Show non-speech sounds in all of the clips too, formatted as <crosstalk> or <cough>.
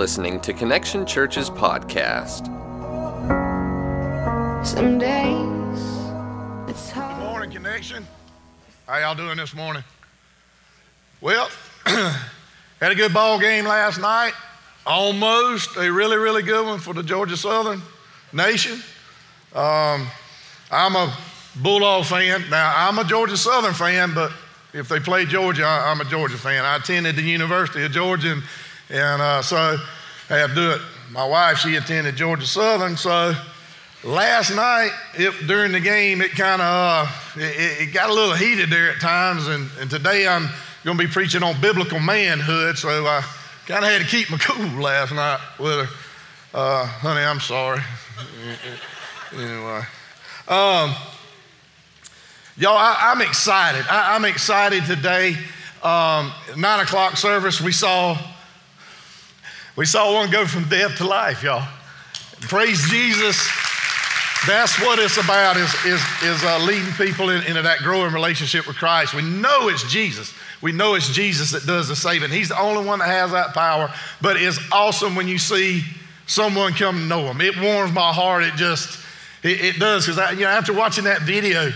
listening to Connection Church's podcast. Some days it's hard. Good morning, Connection. How y'all doing this morning? Well, <clears throat> had a good ball game last night. Almost a really, really good one for the Georgia Southern Nation. Um, I'm a Bulldog fan. Now, I'm a Georgia Southern fan, but if they play Georgia, I, am a Georgia fan. I attended the University of Georgia, and, and uh, so I have to do it. My wife, she attended Georgia Southern, so last night it, during the game, it kind of uh, it, it, got a little heated there at times, and, and today I'm going to be preaching on biblical manhood, so I kind of had to keep my <laughs> cool last night with her. Uh, honey, I'm sorry. <laughs> anyway. Um, Y'all, I, am excited. I, am excited today. Um, nine o'clock service, we saw we saw one go from death to life, y'all. Praise Jesus. That's what it's about is, is, is uh, leading people in, into that growing relationship with Christ. We know it's Jesus. We know it's Jesus that does the saving. He's the only one that has that power. But it's awesome when you see someone come to know him. It warms my heart. It just, it, it does. Because you know, after watching that video,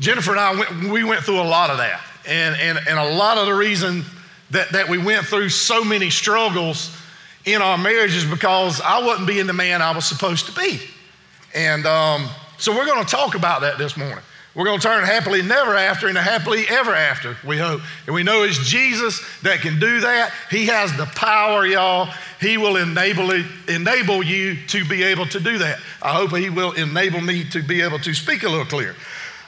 Jennifer and I, went, we went through a lot of that. And, and, and a lot of the reason that, that we went through so many struggles in our marriages because I wasn't being the man I was supposed to be. And um, so we're going to talk about that this morning. We're going to turn happily never after into happily ever after, we hope. And we know it's Jesus that can do that. He has the power, y'all. He will enable, it, enable you to be able to do that. I hope He will enable me to be able to speak a little clear.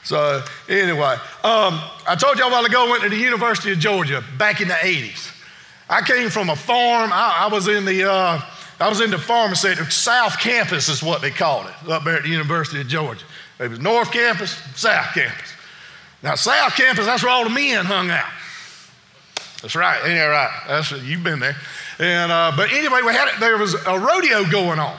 So, anyway, um, I told y'all a while ago I went to the University of Georgia back in the 80s. I came from a farm. I, I was in the uh, I was in the pharmacy. South Campus is what they called it up there at the University of Georgia. It was North Campus, South Campus. Now, South Campus, that's where all the men hung out. That's right. Yeah, right. That's you've been there. And uh, but anyway, we had it. There was a rodeo going on.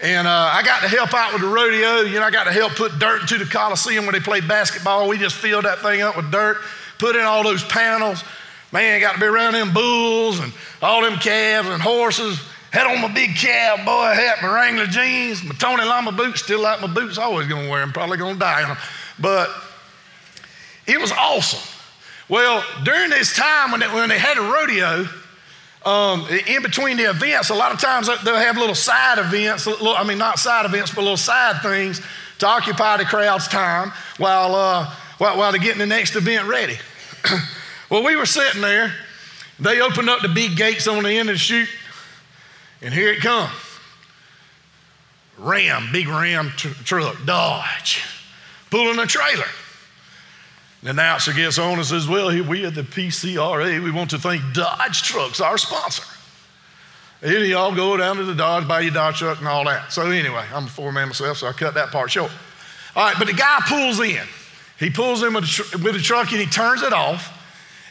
And uh, I got to help out with the rodeo. You know, I got to help put dirt into the Coliseum where they played basketball. We just filled that thing up with dirt, put in all those panels. Man, got to be around them bulls and all them calves and horses. Had on my big cowboy hat, my Wrangler jeans, my Tony Lama boots. Still like my boots. Always to wear them. Probably to die in them. But it was awesome. Well, during this time when they, when they had a rodeo, um, in between the events, a lot of times they'll have little side events, little, I mean, not side events, but little side things to occupy the crowd's time while, uh, while, while they're getting the next event ready. <clears throat> well, we were sitting there. They opened up the big gates on the end of the chute, and here it comes. Ram, big Ram tr- truck, Dodge, pulling a trailer. The announcer gets on and says, Well, we at the PCRA, we want to thank Dodge Trucks, our sponsor. And y'all go down to the Dodge, buy your Dodge truck and all that. So, anyway, I'm a Ford man myself, so I cut that part short. All right, but the guy pulls in. He pulls in with the, tr- truck and he turns it off.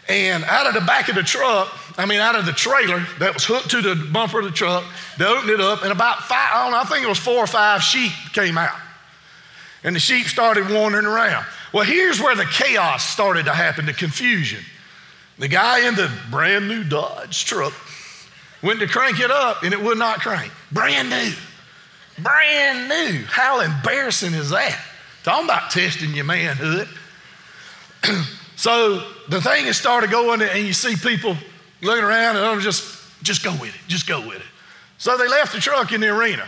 And out of the back of the truck, I mean, out of the trailer that was hooked to the bumper of the truck, they opened it up, and about five, I don't know, I think it was four or five sheep came out. And the sheep started wandering around. Well, here's where the chaos started to happen, the confusion. The guy in the brand new Dodge truck went to crank it up and it would not crank. Brand new. Brand new. How embarrassing is that? Talking about testing your manhood. <clears throat> so the thing has started going and you see people looking around and I'm just, just go with it, just go with it. So they left the truck in the arena.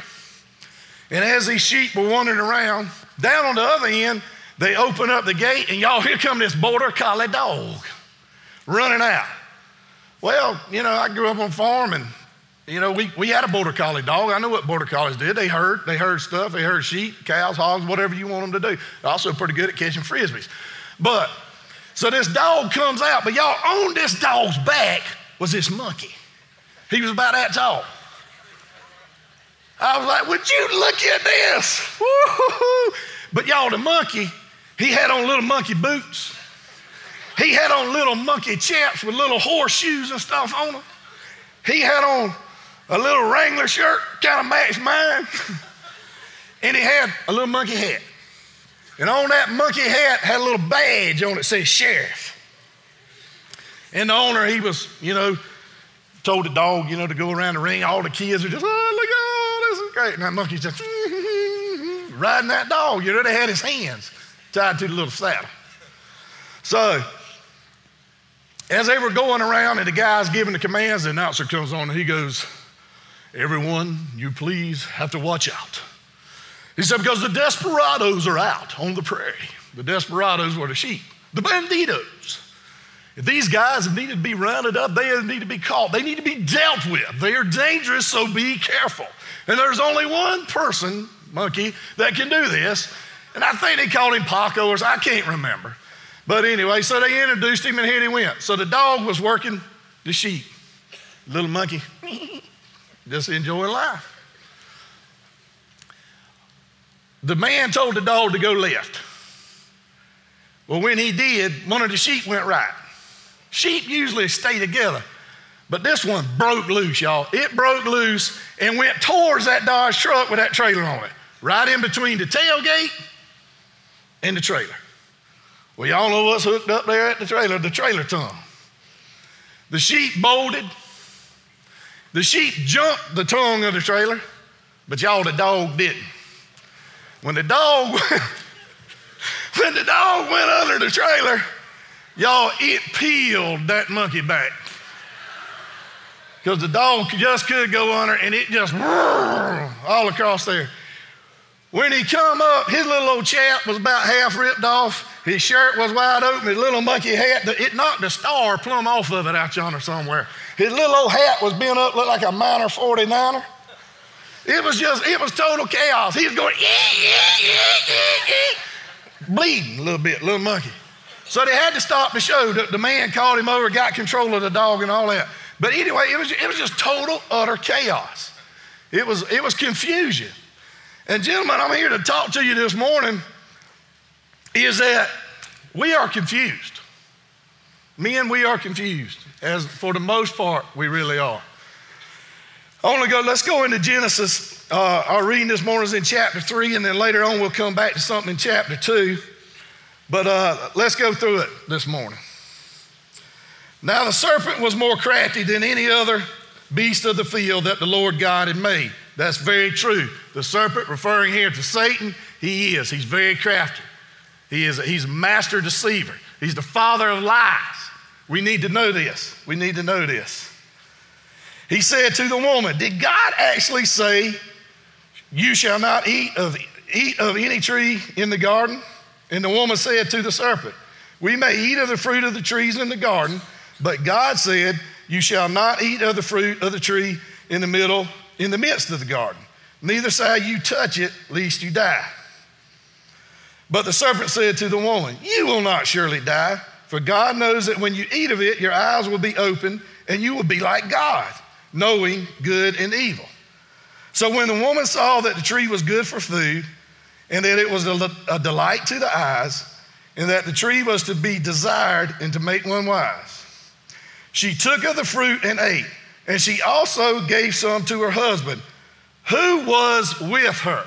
And as these sheep were wandering around, down on the other end, they open up the gate, and y'all, here come this border collie dog running out. Well, you know, I grew up on a farm, and you know, we, we had a border collie dog. I know what border collies did. They herd, they herd stuff. They herd sheep, cows, hogs, whatever you want them to do. They're also pretty good at catching frisbees. But so this dog comes out, but y'all on this dog's back was this monkey. He was about that tall. I was like, would you look at this? <laughs> Woo-hoo-hoo. But y'all, the monkey he had on little monkey boots. He had on little monkey chaps with little horseshoes and stuff on them. He had on a little Wrangler shirt, kind of matched mine. <laughs> and he had a little monkey hat. And on that monkey hat had a little badge on it that says sheriff. And the owner, he was, you know, told the dog, you know, to go around the ring. All the kids are just, oh, look, oh, this is great. And that monkey's just <laughs> riding that dog. You know, they had his hands tied to the little saddle. So, as they were going around and the guy's giving the commands, the announcer comes on and he goes, Everyone, you please have to watch out. He said, Because the desperados are out on the prairie. The desperados were the sheep, the banditos. If these guys need to be rounded up, they need to be caught. They need to be dealt with. They are dangerous, so be careful. And there's only one person, monkey, that can do this. And I think they called him Paco, or I can't remember. But anyway, so they introduced him and here he went. So the dog was working the sheep. Little monkey, <laughs> just enjoying life. The man told the dog to go left. Well, when he did, one of the sheep went right. Sheep usually stay together, but this one broke loose, y'all. It broke loose and went towards that Dodge truck with that trailer on it, right in between the tailgate and the trailer. Well, y'all know what's hooked up there at the trailer the trailer tongue. The sheep bolted. The sheep jumped the tongue of the trailer, but y'all, the dog didn't. When the dog, <laughs> when the dog went under the trailer, y'all, it peeled that monkey back. Because the dog just could go under and it just <laughs> all across there. When he come up, his little old chap was about half ripped off. His shirt was wide open. His little monkey hat, it knocked a star plumb off of it out yonder somewhere. His little old hat was bent up, looked like a miner 49er. It was just, it was total chaos. He was going, bleeding a little bit, little monkey. So they had to stop the show. The, the man called him over, got control of the dog and all that. But anyway, it was, it was just total, utter chaos. It was, it was confusion. And, gentlemen, I'm here to talk to you this morning is that we are confused. Men, we are confused. As for the most part, we really are. I want to go, let's go into Genesis. Uh, our reading this morning is in chapter 3, and then later on we'll come back to something in chapter 2. But uh, let's go through it this morning. Now, the serpent was more crafty than any other beast of the field that the Lord God had made. That's very true. The serpent, referring here to Satan, he is. He's very crafty. He is. A, he's a master deceiver. He's the father of lies. We need to know this. We need to know this. He said to the woman, Did God actually say, You shall not eat of, eat of any tree in the garden? And the woman said to the serpent, We may eat of the fruit of the trees in the garden, but God said, You shall not eat of the fruit of the tree in the middle in the midst of the garden. Neither shall you touch it, lest you die. But the serpent said to the woman, You will not surely die, for God knows that when you eat of it, your eyes will be opened, and you will be like God, knowing good and evil. So when the woman saw that the tree was good for food, and that it was a, delight to the eyes, and that the tree was to be desired and to make one wise, she took of the fruit and ate. And she also gave some to her husband, who was with her.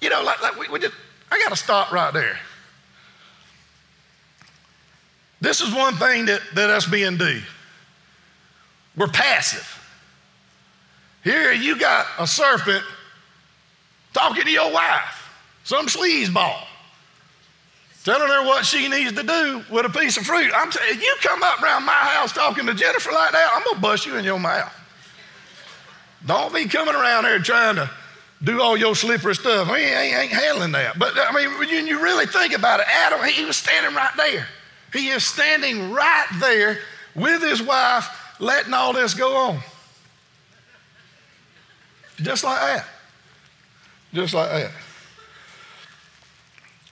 You know, like, like we, we just, I got to stop right there. This is one thing that, that us men do. We're passive. Here you got a serpent talking to your wife, some sleazeball telling her what she needs to do with a piece of fruit. I'm telling you, come up around my house talking to Jennifer like that, I'm gonna bust you in your mouth. Don't be coming around here trying to do all your slippery stuff. We ain't, ain't handling that. But I mean, when you really think about it, Adam, he was standing right there. He is standing right there with his wife, letting all this go on. Just like that. Just like that.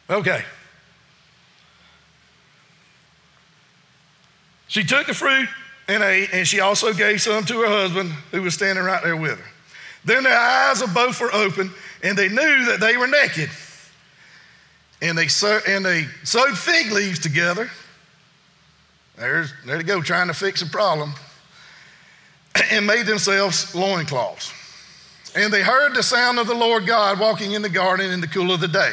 Okay. She took the fruit and ate, and she also gave some to her husband who was standing right there with her. Then their eyes of both were open, and they knew that they were naked. And they, and they sewed fig leaves together. There's, there they go, trying to fix a problem. <clears throat> And made themselves loincloths. And they heard the sound of the Lord God walking in the garden in the cool of the day.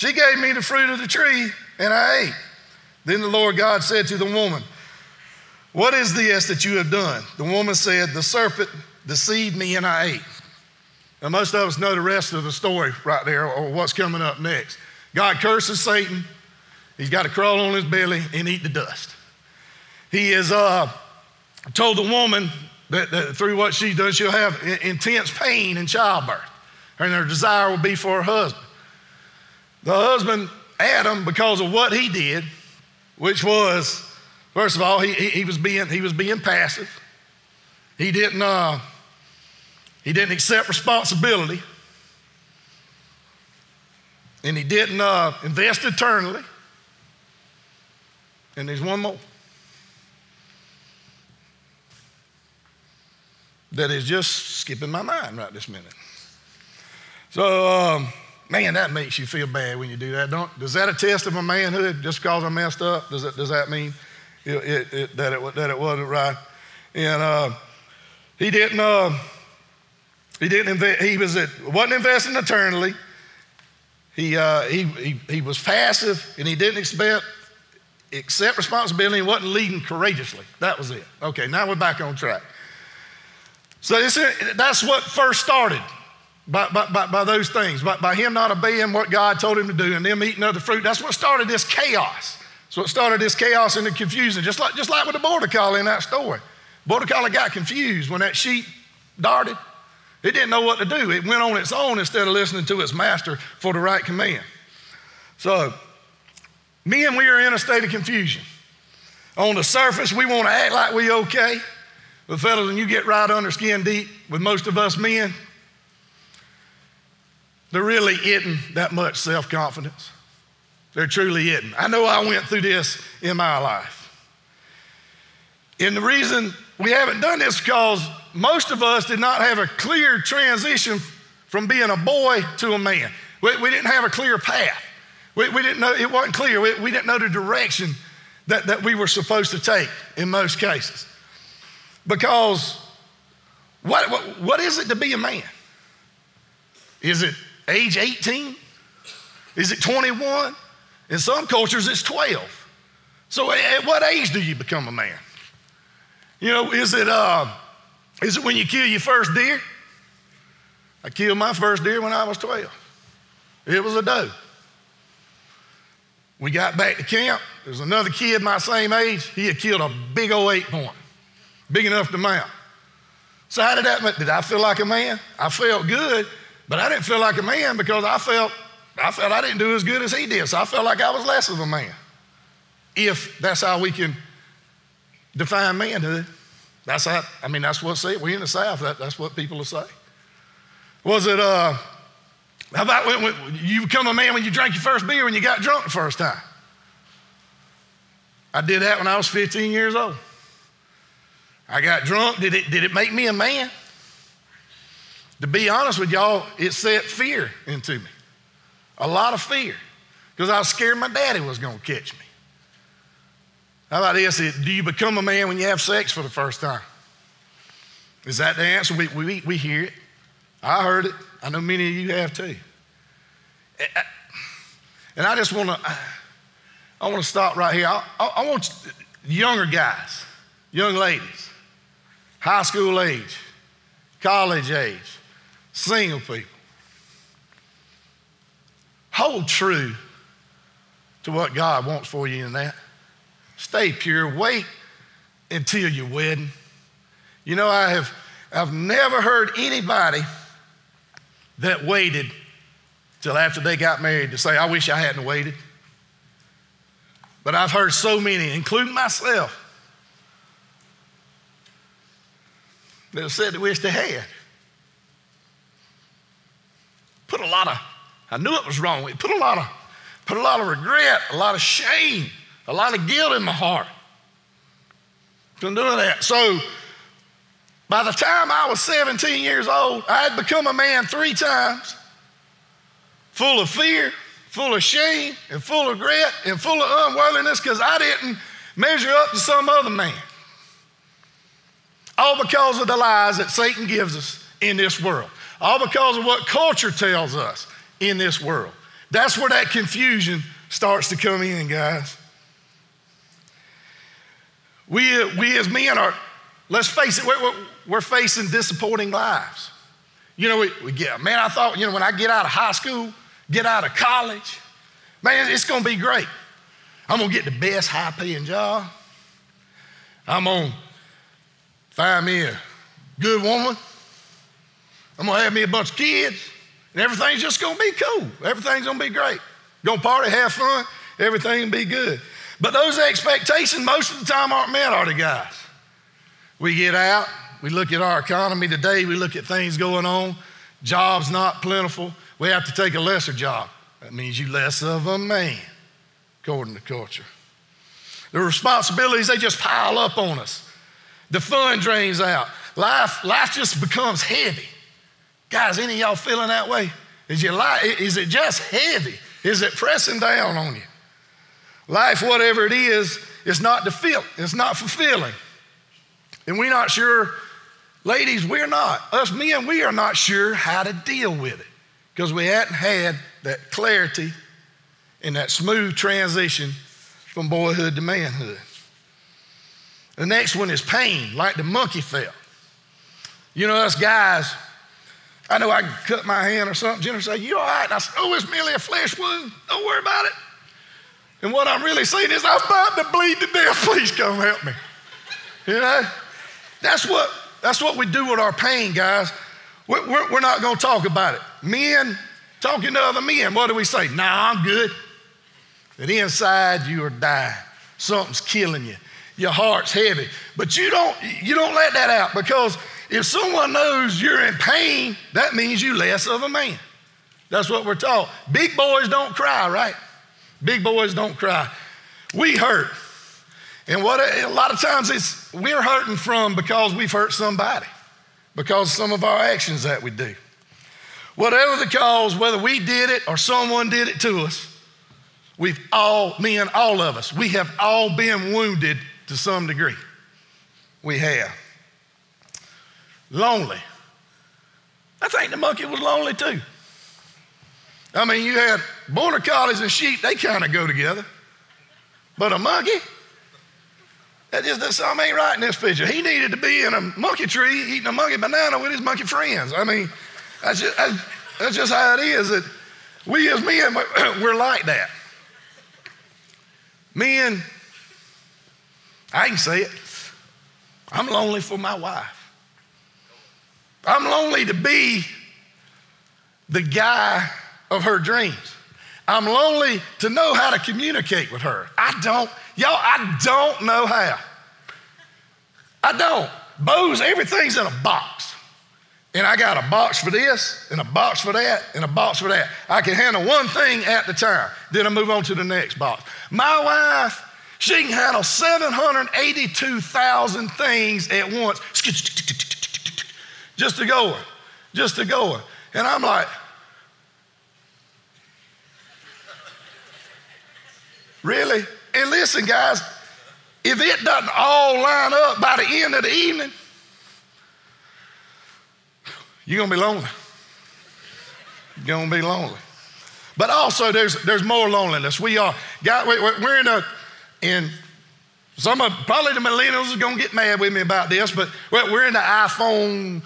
she gave me the fruit of the tree, and I ate. Then the Lord God said to the woman, What is this that you have done? The woman said, The serpent deceived me, and I ate. Now, most of us know the rest of the story right there, or what's coming up next. God curses Satan. He's got to crawl on his belly and eat the dust. He has uh, told the woman that, that, through what she does, she'll have intense pain in childbirth, and her desire will be for her husband. The husband, Adam, because of what he did, which was, first of all, he, he, he was, being, he was being passive. He didn't, uh, he didn't accept responsibility. And he didn't uh, invest eternally. And there's one more that is just skipping my mind right this minute. So, um, man, that makes you feel bad when you do that. Don't, does that attest of my manhood just because I messed up? Does that, does that mean it, it, it, that, it, that it wasn't right? And uh, he didn't. Uh, he didn't he was at, wasn't investing eternally. He, uh, he, he, he was passive and he didn't expect, accept responsibility and wasn't leading courageously. That was it. Okay, now we're back on track. So that's what first started by, by, by, by those things, by, by him not obeying what God told him to do and them eating other fruit. That's what started this chaos. So it started this chaos and the confusion, just like, just like with the border collie in that story. Border collie got confused when that sheep darted. It didn't know what to do. It went on its own instead of listening to its master for the right command. So, me and we are in a state of confusion. On the surface, we want to act like we okay. But fellas, when you get right under skin deep with most of us men, there really isn't that much self confidence. There truly isn't. I know I went through this in my life. And the reason we haven't done this because most of us did not have a clear transition from being a boy to a man. We, we didn't have a clear path. We, we, didn't know, it wasn't clear. We, we didn't know the direction that, that we were supposed to take in most cases. Because what, what, what is it to be a man? Is it age 18? Is it 21? In some cultures, it's 12. So, at what age do you become a man? You know, is it, uh, is it when you kill your first deer? I killed my first deer when I was 12. It was a doe. We got back to camp. There's another kid my same age. He had killed a big old eight point, big enough to mount. So how did that? Did I feel like a man? I felt good, but I didn't feel like a man because I felt I felt I didn't do as good as he did. So I felt like I was less of a man. If that's how we can define manhood. That's how, I mean, that's what say. We in the South, that, that's what people will say. Was it, uh, how about when, when, you become a man when you drank your first beer when you got drunk the first time? I did that when I was 15 years old. I got drunk. Did it, did it make me a man? To be honest with y'all, it set fear into me. A lot of fear. Because I was scared my daddy was going to catch me. How about this? Do you become a man when you have sex for the first time? Is that the answer? We, we, we hear it. I heard it. I know many of you have too. And I just want to, I want to stop right here. I, I, want younger guys, young ladies, high school age, college age, single people. Hold true to what God wants for you in that. Stay pure. Wait until your wedding. You know, I have I've never heard anybody that waited till after they got married to say, I wish I hadn't waited. But I've heard so many, including myself, that have said they wish they had. Put a lot of, I knew it was wrong. It put a lot of, put a lot of regret, a lot of shame a lot of guilt in my heart from doing that. So By the time I was 17 years old, I had become a man three times, full of fear, full of shame, and full of regret, and full of unworthiness because I didn't measure up to some other man. All because of the lies that Satan gives us in this world. All because of what culture tells us in this world. That's where that confusion starts to come in, guys. We, we as men are, let's face it, we're, we're facing disappointing lives. You know, we, we get, man, I thought, you know, when I get out of high school, get out of college, man, it's gonna be great. I'm gonna get the best high paying job. I'm gonna find me a good woman. I'm gonna have me a bunch of kids, and everything's just gonna be cool. Everything's gonna be great. Gonna party, have fun, everything will be good. But those expectations most of the time aren't met, are they, guys? We get out, we look at our economy today, we look at things going on, jobs not plentiful, we have to take a lesser job. That means you less of a man, according to culture. The responsibilities, they just pile up on us. The fun drains out. Life, life just becomes heavy. Guys, any of y'all feeling that way? Is, your life, is it just heavy? Is it pressing down on you? Life, whatever it is, is not fulfill, it's not fulfilling. And we're not sure, ladies, we're not. Us men, we are not sure how to deal with it because we hadn't had that clarity and that smooth transition from boyhood to manhood. The next one is pain, like the monkey felt. You know, us guys, I know I cut my hand or something. Jennifer said, You all right? And I said, Oh, it's merely a flesh wound. Don't worry about it. And what I'm really saying is, I'm about to bleed to death. <laughs> Please come help me. You know? That's what, that's what we do with our pain, guys. We're, we're, we're not going to talk about it. Men talking to other men, what do we say? Nah, I'm good. But inside, you are dying. Something's killing you. Your heart's heavy. But you don't, you don't let that out because if someone knows you're in pain, that means you're less of a man. That's what we're taught. Big boys don't cry, right? Big boys don't cry. We hurt. And what a, a lot of times it's we're hurting from because we've hurt somebody, because some of our actions that we do. Whatever the cause, whether we did it or someone did it to us, we've all, men, all of us, we have all been wounded to some degree. We have lonely. I think the monkey was lonely too. I mean, you had border collies and sheep, they kind of go together. But a monkey, that just that something ain't right in this picture. He needed to be in a monkey tree eating a monkey banana with his monkey friends. I mean, that's just, that's just how it is that we as men, <clears throat> we're like that. Men, I can say it, I'm lonely for my wife. I'm lonely to be the guy of her dreams. I'm lonely to know how to communicate with her. I don't, y'all, I don't know how. I don't. Bo's, everything's in a box. And I got a box for this, and a box for that, and a box for that. I can handle one thing at the time. Then I move on to the next box. My wife, she can handle 782,000 things at once just to go, just to go. And I'm like, really? And listen, guys, if it doesn't all line up by the end of the evening, you're gonna be lonely. You're gonna be lonely. But also, there's there's more loneliness. We are, God, we're in a in some of probably the millennials are gonna get mad with me about this, but we're in the iPhone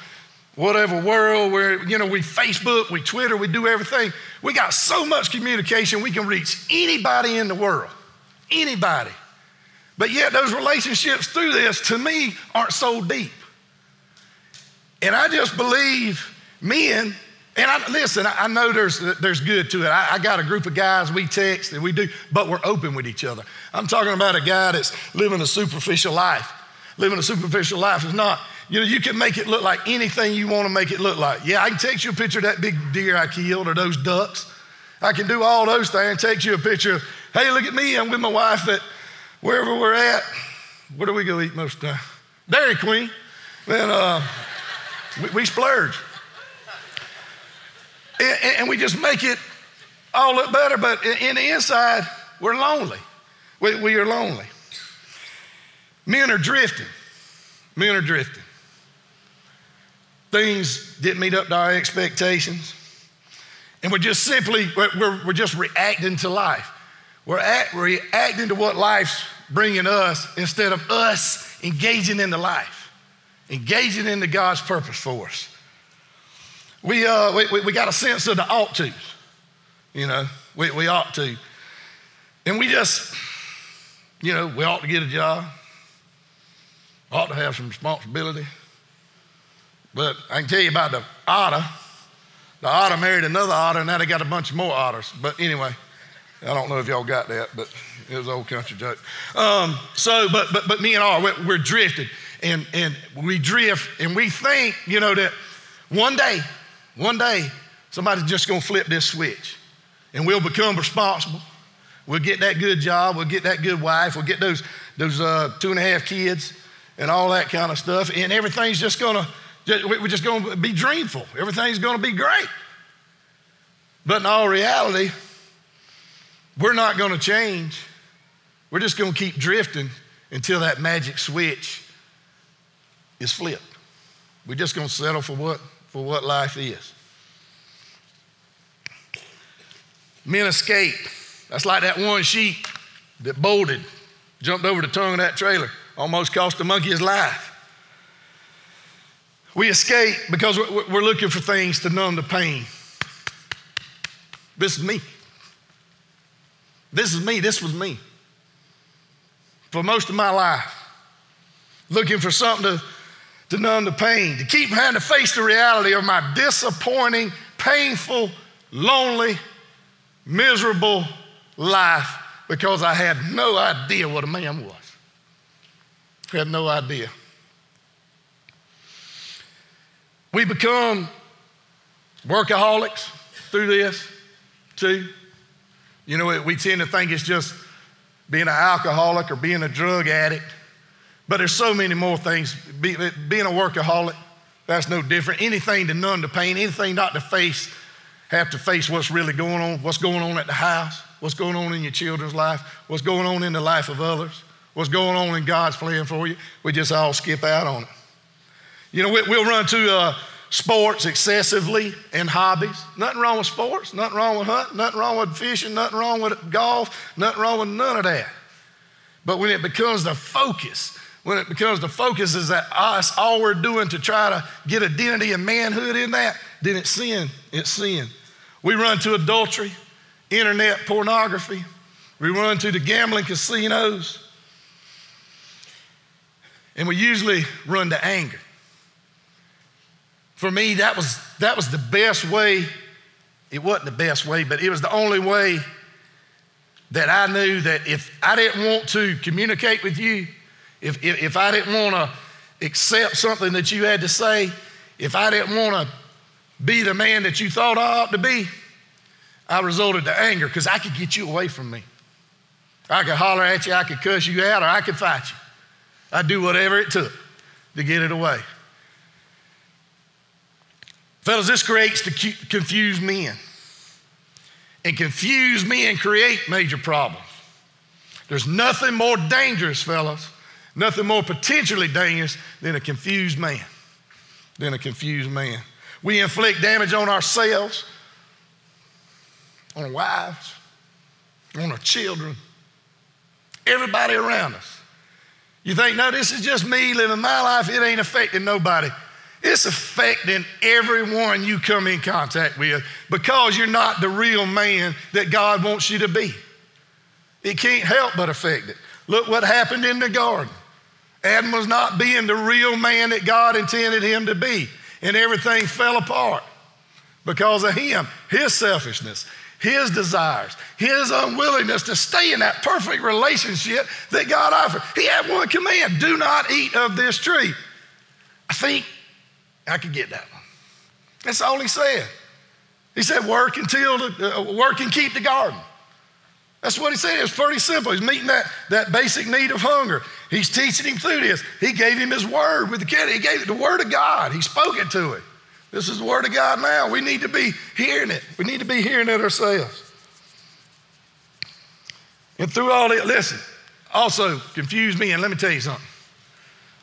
whatever world where, you know, we Facebook, we Twitter, we do everything. We got so much communication, we can reach anybody in the world. Anybody. But yet, those relationships through this, to me, aren't so deep. And I just believe men, and I, listen, I know there's, there's good to it. I, I got a group of guys, we text and we do, but we're open with each other. I'm talking about a guy that's living a superficial life. Living a superficial life is not, you know, you can make it look like anything you want to make it look like. Yeah, I can text you a picture of that big deer I killed or those ducks. I can do all those things. Text you a picture of, hey, look at me. I'm with my wife at wherever we're at. Where do we go eat most of the time? Dairy Queen. then uh, we, we splurge. And, and we just make it all look better, but in the inside, we're lonely. We, we are lonely. Men are drifting. Men are drifting. Things didn't meet up to our expectations. And we're just simply, we're, we're just reacting to life. We're act, reacting to what life's bringing us instead of us engaging into life, engaging into God's purpose for us. We, uh, we, we got a sense of the ought to, you know, we, we ought to. And we just, you know, we ought to get a job, ought to have some responsibility. But I can tell you about the otter. The otter married another otter, and now they got a bunch more otters. But anyway, I don't know if y'all got that, but it was an old country joke. Um, so, but, but, but me and all, we're, we're drifted. And, and we drift, and we think, you know, that one day, one day, somebody's just to flip this switch, and we'll become responsible. We'll get that good job. We'll get that good wife. We'll get those, those uh, two and a half kids and all that kind of stuff. And everything's just to, we're just going to be dreamful. Everything's going to be great. But in all reality, we're not going to change. We're just going to keep drifting until that magic switch is flipped. We're just going to settle for what, for what life is. Men escape. That's like that one sheep that bolted, jumped over the tongue of that trailer, almost cost the monkey his life. We escape because we're looking for things to numb the pain. This is me. This is me. This was me. For most of my life, looking for something to, to numb the pain, to keep having to face the reality of my disappointing, painful, lonely, miserable life because I had no idea what a man was. I Had no idea. We become workaholics through this too. You know, we tend to think it's just being an alcoholic or being a drug addict, but there's so many more things. being a workaholic, that's no different. Anything to numb the pain, anything not to face, have to face what's really going on, what's going on at the house, what's going on in your children's life, what's going on in the life of others, what's going on in God's plan for you. We just all skip out on it. You know, we'll run to uh, sports excessively and hobbies. Nothing wrong with sports, nothing wrong with hunting, nothing wrong with fishing, nothing wrong with golf, nothing wrong with none of that. But when it becomes the focus, when it becomes the focus is that us, all we're doing to try to get identity and manhood in that, then it's sin. It's sin. We run to adultery, internet pornography, we run to the gambling casinos, and we usually run to anger for me, that was, that was the best way. It wasn't the best way, but it was the only way that I knew that if I didn't want to communicate with you, if, if, if I didn't want to accept something that you had to say, if I didn't want to be the man that you thought I ought to be, I resorted to anger because I could get you away from me. I could holler at you, I could cuss you out, or I could fight you. I'd do whatever it took to get it away. Fellas, this creates to confuse men. And confused men create major problems. There's nothing more dangerous, fellas, nothing more potentially dangerous than a confused man. Than a confused man. We inflict damage on ourselves, on our wives, on our children, everybody around us. You think, no, this is just me living my life, it ain't affecting nobody. It's affecting everyone you come in contact with because you're not the real man that God wants you to be. It can't help but affect it. Look what happened in the garden. Adam was not being the real man that God intended him to be, and everything fell apart because of him, his selfishness, his desires, his unwillingness to stay in that perfect relationship that God offered. He had one command do not eat of this tree. I think I could get that one. That's all he said. He said, work until the, uh, work and keep the garden. That's what he said. It was pretty simple. He's meeting that, that basic need of hunger. He's teaching him through this. He gave him his word with the kid. He gave it the word of God. He spoke it to him. This is the word of God now. We need to be hearing it. We need to be hearing it ourselves. And through all that, listen, also confuse me, and let me tell you something.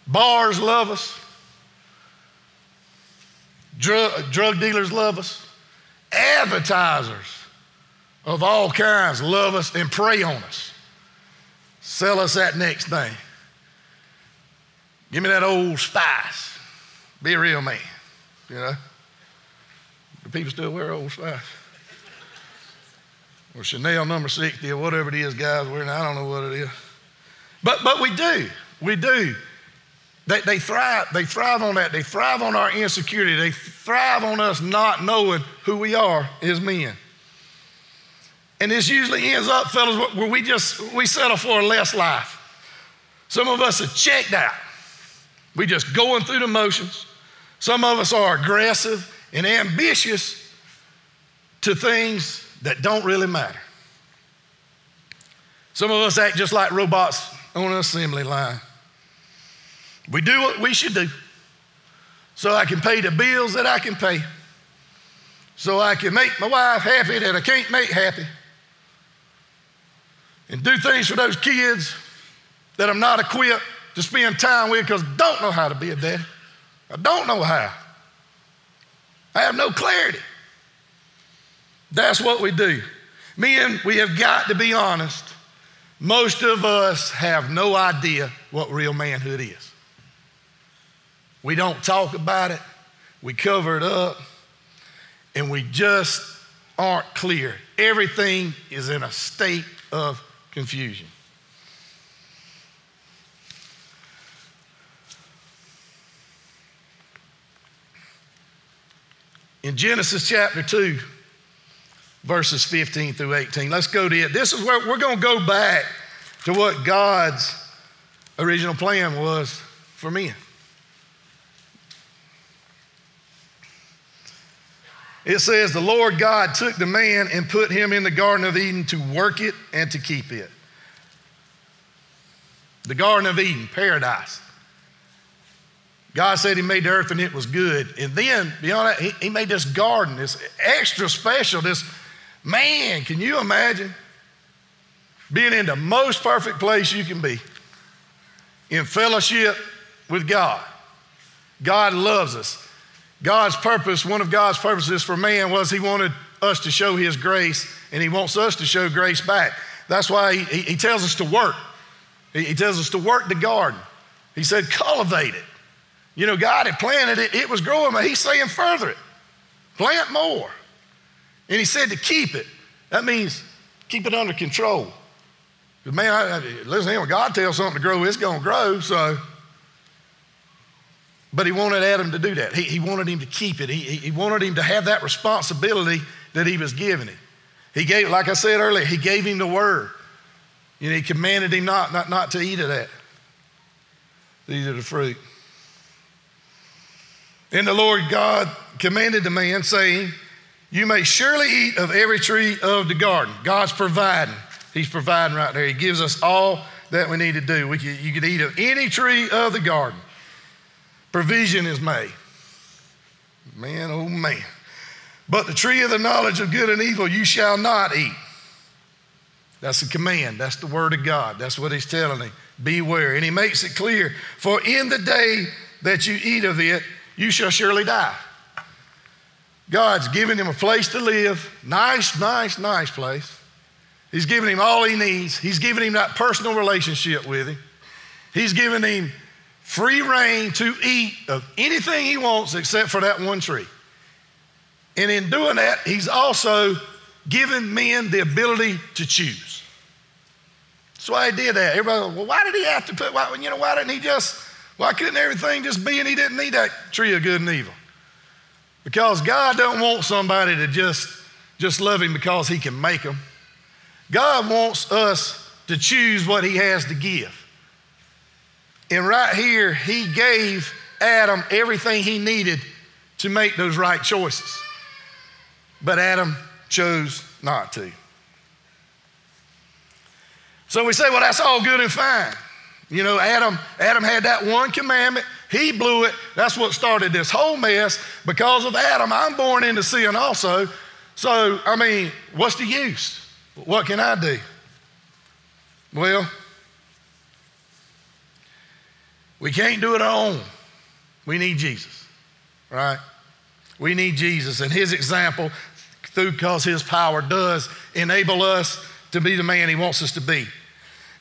Bars love us. Drug, drug dealers love us. Advertisers of all kinds love us and prey on us. Sell us that next thing. Give me that old spice. Be a real man. You know? Do people still wear old spice? Or Chanel number 60 or whatever it is guys wearing. I don't know what it is. But, but we do. We do. They, they, thrive, they thrive on that. They thrive on our insecurity. They thrive on us not knowing who we are as men. And this usually ends up, fellas, where we just we settle for a less life. Some of us are checked out. We just going through the motions. Some of us are aggressive and ambitious to things that don't really matter. Some of us act just like robots on an assembly line. We do what we should do so I can pay the bills that I can pay, so I can make my wife happy that I can't make happy and do things for those kids that I'm not equipped to spend time with because I don't know how to be a daddy. I don't know how. I have no clarity. That's what we do. Men, we have got to be honest. Most of us have no idea what real manhood is. We don't talk about it, we cover it up, and we just aren't clear. Everything is in a state of confusion. In Genesis chapter 2, verses 15 through 18, let's go to it. This is where we're going to go back to what God's original plan was for men. It says, The Lord God took the man and put him in the Garden of Eden to work it and to keep it. The Garden of Eden, paradise. God said He made the earth and it was good. And then, beyond that, He, he made this garden, this extra special, this man, can you imagine being in the most perfect place you can be in fellowship with God? God loves us. God's purpose, one of God's purposes for man was he wanted us to show his grace and he wants us to show grace back. That's why he, he, tells us to work. He, tells us to work the garden. He said, cultivate it. You know, God had planted it, it was growing, but he's saying further it. Plant more. And he said to keep it. That means keep it under control. Man, I, listen, when God tells something to grow, it's going to grow. So but he wanted Adam to do that. He, he wanted him to keep it. He, he wanted him to have that responsibility that he was giving him. He gave, like I said earlier, he gave him the word. You know, he commanded him not, not, not to eat of that, These are the fruit. And the Lord God commanded the man, saying, You may surely eat of every tree of the garden. God's providing. He's providing right there. He gives us all that we need to do. We you could eat of any tree of the garden. Provision is made. Man, oh man. But the tree of the knowledge of good and evil you shall not eat. That's the command. That's the word of God. That's what he's telling him. Beware. And he makes it clear for in the day that you eat of it, you shall surely die. God's giving him a place to live. Nice, nice, nice place. He's giving him all he needs. He's giving him that personal relationship with him. He's giving him free rein to eat of anything he wants except for that one tree. And in doing that, he's also given men the ability to choose. That's why he did that. Everybody, well, why did he have to put, why, you know, why didn't he just, why couldn't everything just be and he didn't need that tree of good and evil? Because God don't want somebody to just, just love him because he can make them. God wants us to choose what he has to give. And right here, he gave Adam everything he needed to make those right choices. But Adam chose not to. So we say, well, that's all good and fine. You know, Adam, Adam had that one commandment. He blew it. That's what started this whole mess. Because of Adam, I'm born into sin also. So, I mean, what's the use? What can I do? Well, we can't do it on our own. We need Jesus, right? We need Jesus and his example through because his power does enable us to be the man he wants us to be.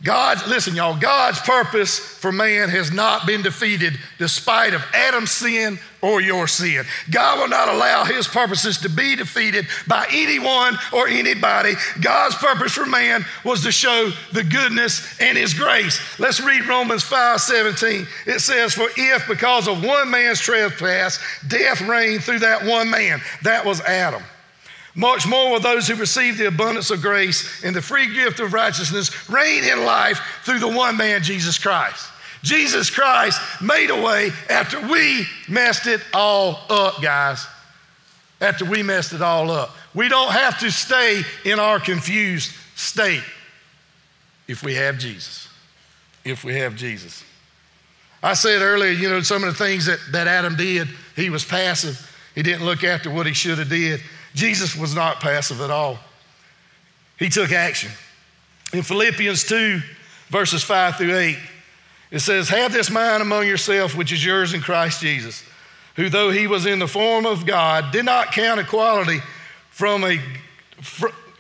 God's, listen, y'all, God's purpose for man has not been defeated despite of Adam's sin or your sin. God will not allow his purposes to be defeated by anyone or anybody. God's purpose for man was to show the goodness and his grace. Let's read Romans 5 17. It says, For if because of one man's trespass, death reigned through that one man, that was Adam. Much more will those who receive the abundance of grace and the free gift of righteousness reign in life through the one man, Jesus Christ. Jesus Christ made a way after we messed it all up, guys. After we messed it all up. We don't have to stay in our confused state if we have Jesus. If we have Jesus. I said earlier, you know, some of the things that, that Adam did, he was passive. He didn't look after what he should have did. Jesus was not passive at all. He took action. In Philippians 2, verses 5 through 8, it says, Have this mind among yourself, which is yours in Christ Jesus, who, though he was in the form of God, did not count equality from a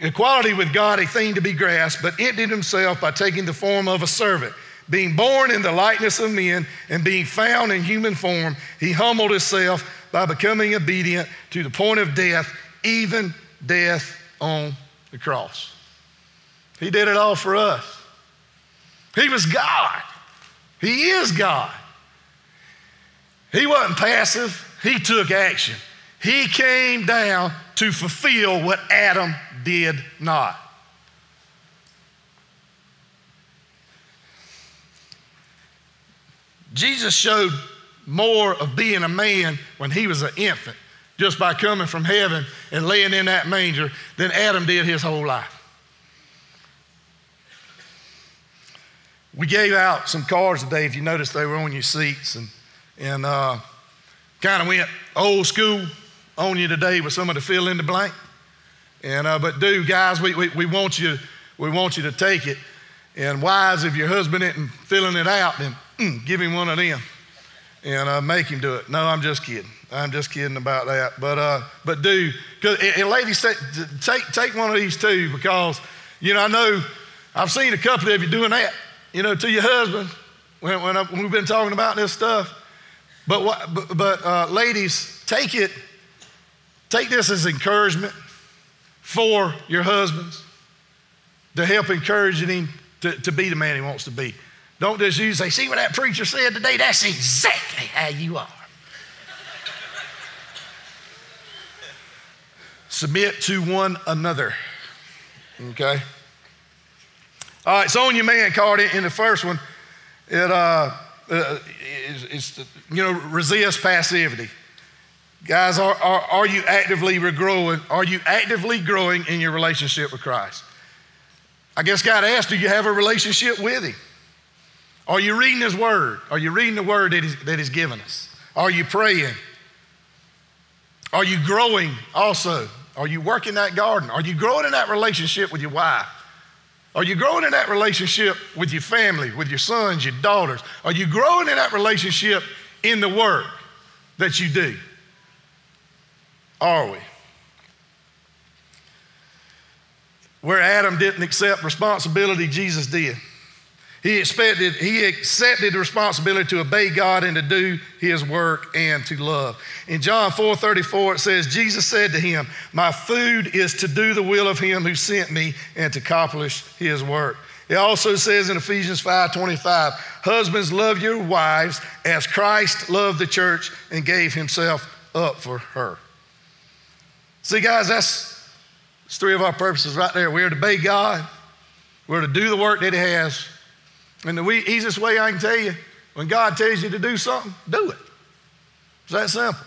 equality with God a thing to be grasped, but emptied himself by taking the form of a servant. Being born in the likeness of men and being found in human form, he humbled himself by becoming obedient to the point of death, even death on the cross. He did it all for us. He was God. He is God. He wasn't passive, he took action. He came down to fulfill what Adam did not. Jesus showed more of being a man when he was an infant just by coming from heaven and laying in that manger than Adam did his whole life. We gave out some cards today. If you noticed, they were on your seats and, and uh, kind of went old school on you today with some of the fill in the blank. And, uh, but do, guys, we, we, we, want you, we want you to take it. And wives, if your husband isn't filling it out, then mm, give him one of them and uh, make him do it. No, I'm just kidding. I'm just kidding about that. But, uh, but do, and, ladies, take, take, one of these too because, you know, I know I've seen a couple of you doing that, you know, to your husband when, when, I, when we've been talking about this stuff. But, what, but, but uh, ladies, take it, take this as encouragement for your husbands to help encourage him to, to be the man he wants to be. Don't just use, say, see what that preacher said today? That's exactly how you are. Submit to one another. Okay? All right, so on your man card in the first one, it uh, uh it's, you know resist passivity. Guys, are, are, are you actively growing? Are you actively growing in your relationship with Christ? I guess God asked, do you have a relationship with Him? Are you reading His Word? Are you reading the Word that He's, that he's given us? Are you praying? Are you growing also? Are you working that garden? Are you growing in that relationship with your wife? Are you growing in that relationship with your family, with your sons, your daughters? Are you growing in that relationship in the work that you do? Are we? Where Adam didn't accept responsibility, Jesus did. He expected, he accepted the responsibility to obey God and to do his work and to love. In John 4 34, it says, Jesus said to him, My food is to do the will of him who sent me and to accomplish his work. It also says in Ephesians 5 25, Husbands, love your wives as Christ loved the church and gave himself up for her. See, guys, that's, that's three of our purposes right there. We're to obey God, we're to do the work that he has and the easiest way I can tell you, when God tells you to do something, do it. It's that simple.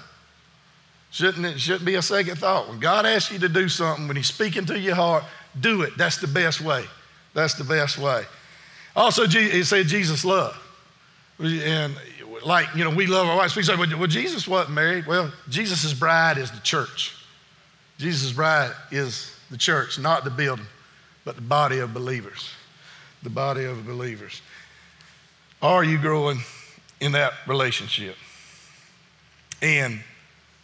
Shouldn't it shouldn't be a second thought. When God asks you to do something, when He's speaking to your heart, do it. That's the best way. That's the best way. Also, he said Jesus loved. And like, you know, we love our wives. We say, well, Jesus wasn't married. Well, Jesus' bride is the church. Jesus' bride is the church, not the building, but the body of believers. The body of believers. Are you growing in that relationship? And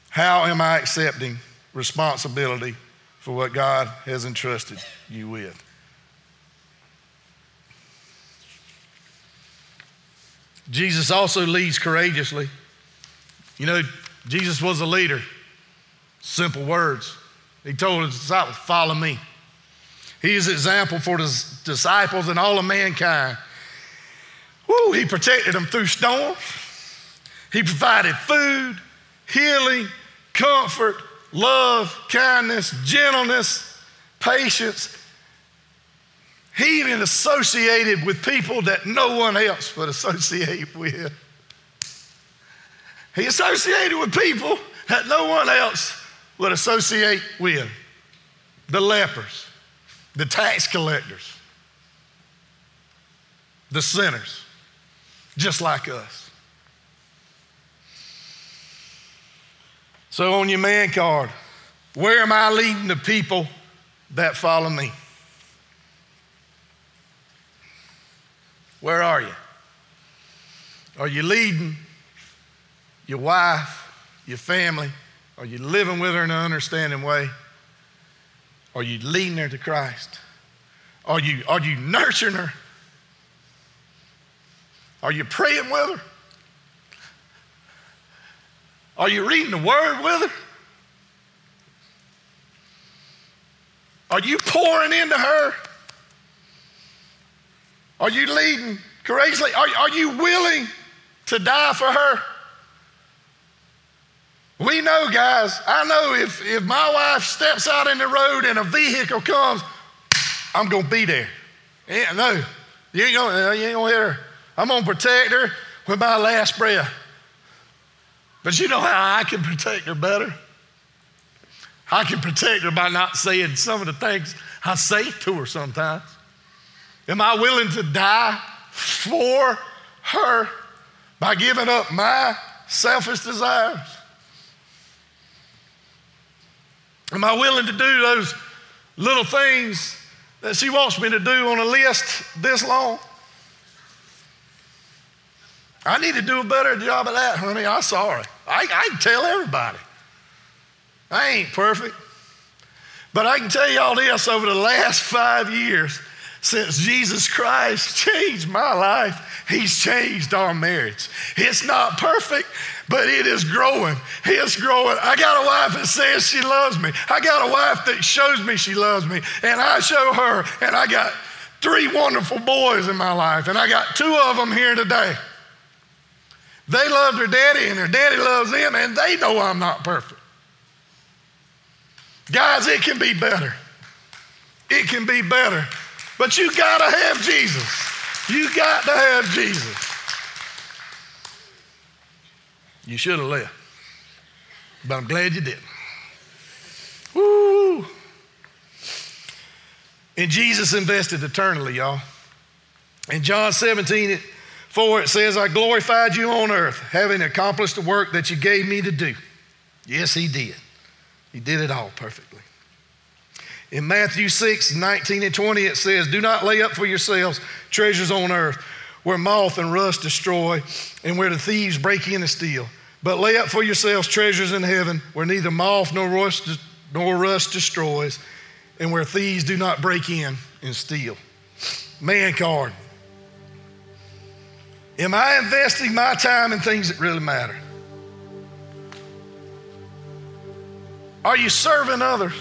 how am I accepting responsibility for what God has entrusted you with? Jesus also leads courageously. You know, Jesus was a leader. Simple words. He told his disciples, Follow me. He is example for his disciples and all of mankind. Woo, he protected them through storms. He provided food, healing, comfort, love, kindness, gentleness, patience. He even associated with people that no one else would associate <laughs> with. He associated with people that no one else would associate with the lepers, the tax collectors, the sinners, just like us. So, on your man card, where am I leading the people that follow me? Where are you? Are you leading your wife, your family? Are you living with her in an understanding way? Are you leading her to Christ? Are you, are you nurturing her? Are you praying with her? Are you reading the word with her? Are you pouring into her? Are you leading courageously? Are, are you willing to die for her? We know, guys, I know if, if my wife steps out in the road and a vehicle comes, I'm going to be there. Yeah, no, you ain't going to hit her. I'm going to protect her with my last breath. But you know how I can protect her better? I can protect her by not saying some of the things I say to her sometimes. Am I willing to die for her by giving up my selfish desires? Am I willing to do those little things that she wants me to do on a list this long? I need to do a better job of that, honey. I'm sorry. I, I can tell everybody. I ain't perfect. But I can tell y'all this over the last five years, since Jesus Christ <laughs> changed my life, He's changed our marriage. It's not perfect, but it is growing. It's growing. I got a wife that says she loves me. I got a wife that shows me she loves me, and I show her, and I got three wonderful boys in my life, and I got two of them here today. They love their daddy, and their daddy loves them, and they know I'm not perfect. Guys, it can be better. It can be better. But you got to have Jesus. You got to have Jesus. You should have left. But I'm glad you did. Woo! And Jesus invested eternally, y'all. In John 17, 4, it says, I glorified you on earth, having accomplished the work that you gave me to do. Yes, he did. He did it all perfectly. In Matthew 6, 19 and 20, it says, Do not lay up for yourselves treasures on earth where moth and rust destroy and where the thieves break in and steal. But lay up for yourselves treasures in heaven where neither moth nor rust, nor rust destroys and where thieves do not break in and steal. Man card. Am I investing my time in things that really matter? Are you serving others?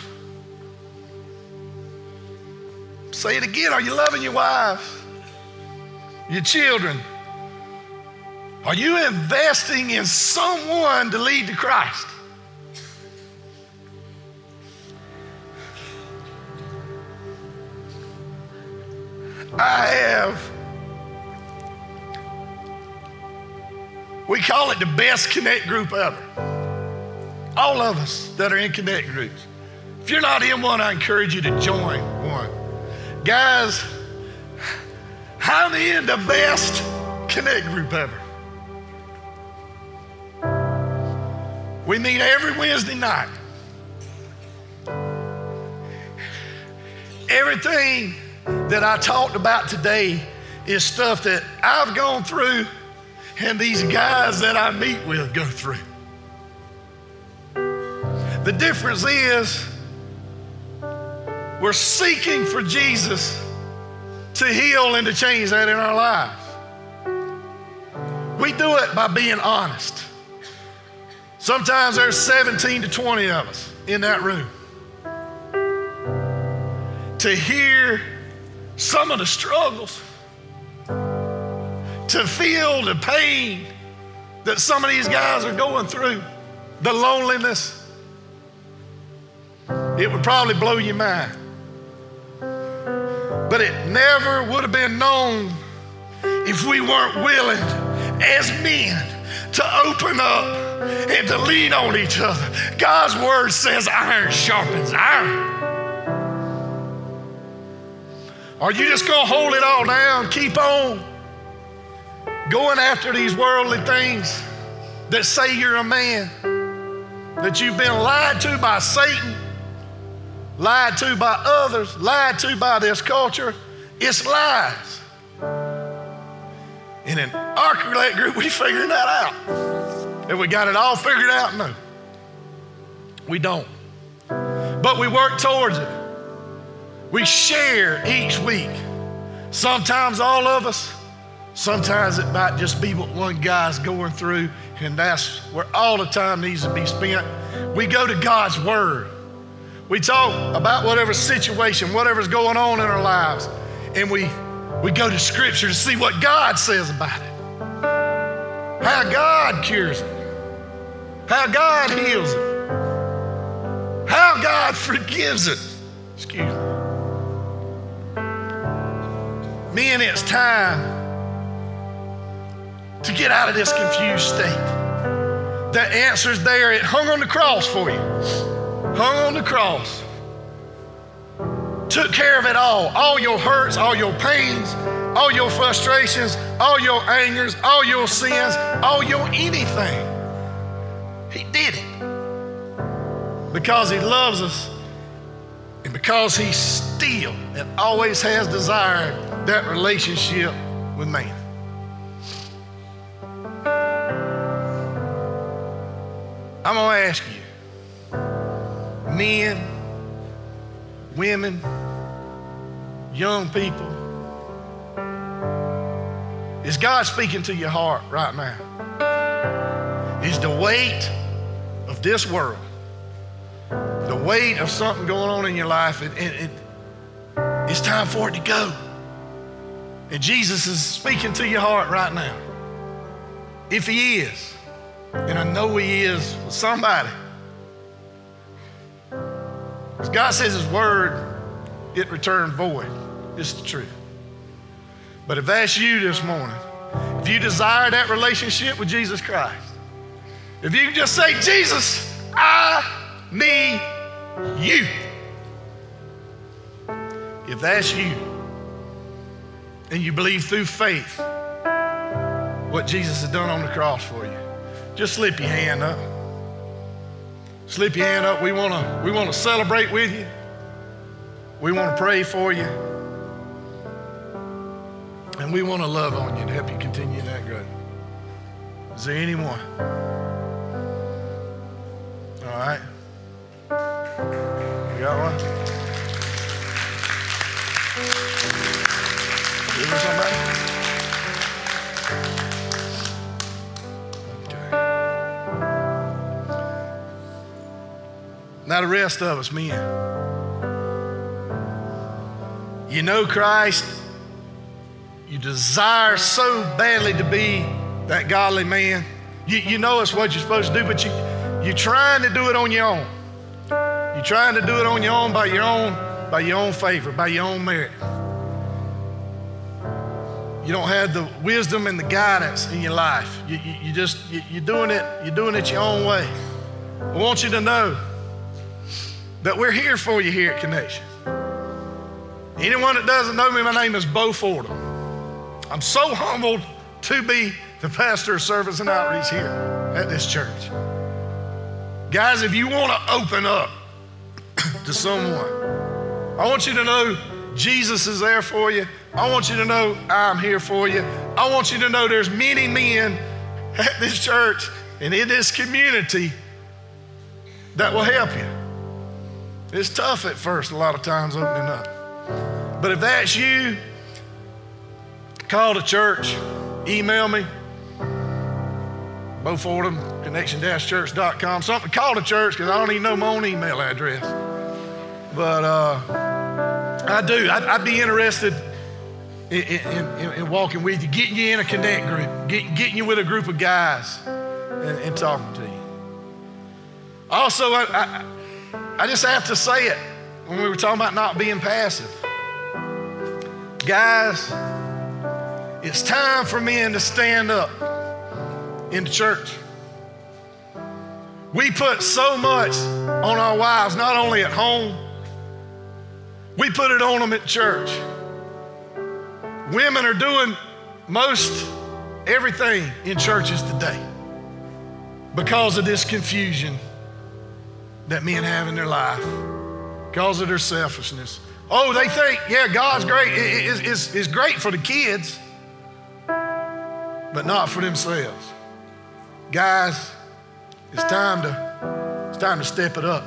Say it again. Are you loving your wife? Your children? Are you investing in someone to lead to Christ? I have, we call it the best connect group ever. All of us that are in connect groups. If you're not in one, I encourage you to join one. Guys, I'm in the best connect group ever. We meet every Wednesday night. Everything that I talked about today is stuff that I've gone through and these guys that I meet with go through. The difference is we're seeking for Jesus to heal and to change that in our lives. We do it by being honest. Sometimes there's 17 to 20 of us in that room. To hear some of the struggles, to feel the pain that some of these guys are going through, the loneliness, it would probably blow your mind. But it never would have been known if we weren't willing as men to open up and to lean on each other. God's word says iron sharpens iron. Are you just going to hold it all down, keep on going after these worldly things that say you're a man, that you've been lied to by Satan? lied to by others, lied to by this culture. It's lies. And in our group, we figured that out. If we got it all figured out, no. We don't. But we work towards it. We share each week. Sometimes all of us, sometimes it might just be what one guy's going through, and that's where all the time needs to be spent. We go to God's Word. We talk about whatever situation, whatever's going on in our lives, and we, we go to Scripture to see what God says about it. How God cures it, how God heals it, how God forgives it. Excuse me. Men, it's time to get out of this confused state. The answer's there. It hung on the cross for you hung on the cross, took care of it all all your hurts, all your pains, all your frustrations, all your angers, all your sins, all your anything. He did it because He loves us and because He still and always has desired that relationship with man. I'm going to ask you men, women, young people. Is God speaking to your heart right now? Is the weight of this world, the weight of something going on in your life, it, it's time for it to go. And Jesus is speaking to your heart right now. If He is, and I know He is for somebody. Because God says His word, it returned void. It's the truth. But if that's you this morning, if you desire that relationship with Jesus Christ, if you can just say, Jesus, I need you. If that's you, and you believe through faith what Jesus has done on the cross for you, just slip your hand up. Slip your hand up. We want to we want to celebrate with you. We want to pray for you. And we want to love on you and help you continue that growth. Is there anyone? All right. You got one? Give me somebody? Now, the rest of us, men. You know Christ. You desire so badly to be that godly man. You, you know it's what you're supposed to do, but you, you're trying to do it on your own. You're trying to do it on your own by your own, by your own favor, by your own merit. You don't have the wisdom and the guidance in your life. You, you, you just you, you're doing it. You're doing it your own way. I want you to know that we're here for you here at Connection. Anyone that doesn't know me, my name is Bo Fordham. I'm so humbled to be the pastor of service and outreach here at this church. Guys, if you want to open up to someone, I want you to know Jesus is there for you. I want you to know I'm here for you. I want you to know there's many men at this church and in this community that will help you. It's tough at first, a lot of times, opening up. But if that's you, call the church, email me, Bo Fordham, connection-church.com, something. Call the church because I don't even know my own email address. But uh, I do. I'd, I'd, be interested in, in, in, walking with you, getting you in a connect group, get, getting you with a group of guys and, and talking to you. Also, I, I, I just have to say it when we were talking about not being passive. Guys, it's time for men to stand up in the church. We put so much on our wives, not only at home, we put it on them at church. Women are doing most everything in churches today because of this confusion that men have in their life, because of their selfishness. Oh, they think, yeah, God's great. It's, great for the kids, but not for themselves. Guys, it's time to, it's time to step it up.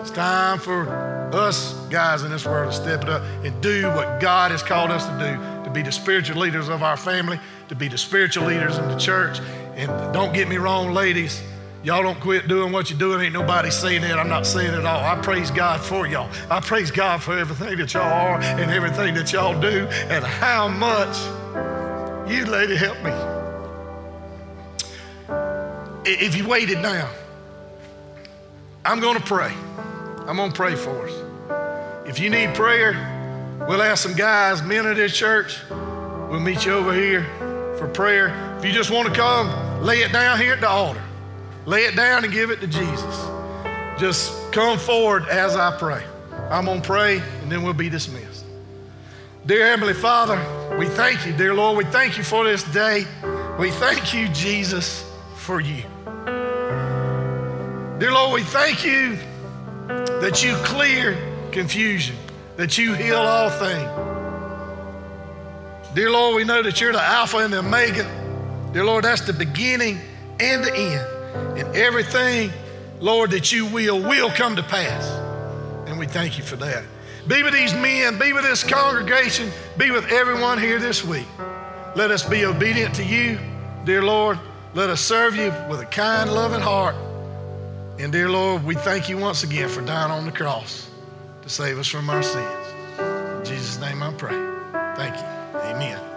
It's time for us guys in this world to step it up and do what God has called us to do to be the spiritual leaders of our family, to be the spiritual leaders in the church. And don't get me wrong, ladies, y'all don't quit doing what you're doing. Ain't nobody saying that. I'm not saying it all. I praise God for y'all. I praise God for everything that y'all are and everything that y'all do and how much you, lady, help me. If you waited now, I'm going to pray. I'm going to pray for us. If you need prayer, we'll ask some guys, men of this church. We'll meet you over here for prayer. If you just want to come, lay it down here at the altar. Lay it down and give it to Jesus. Just come forward as I pray. I'm going to pray and then we'll be dismissed. Dear Heavenly Father, we thank you, dear Lord. We thank you for this day. We thank you, Jesus, for you. Dear Lord, we thank you that you clear confusion, that you heal all things. Dear Lord, we know that you're the Alpha and the Omega. Dear Lord, that's the beginning and the end. And everything, Lord, that you will, will come to pass. And we thank you for that. Be with these men, be with this congregation, be with everyone here this week. Let us be obedient to you, dear Lord. Let us serve you with a kind, loving heart. And dear Lord, we thank you once again for dying on the cross to save us from our sins. In Jesus' name I pray. Thank you. Amen.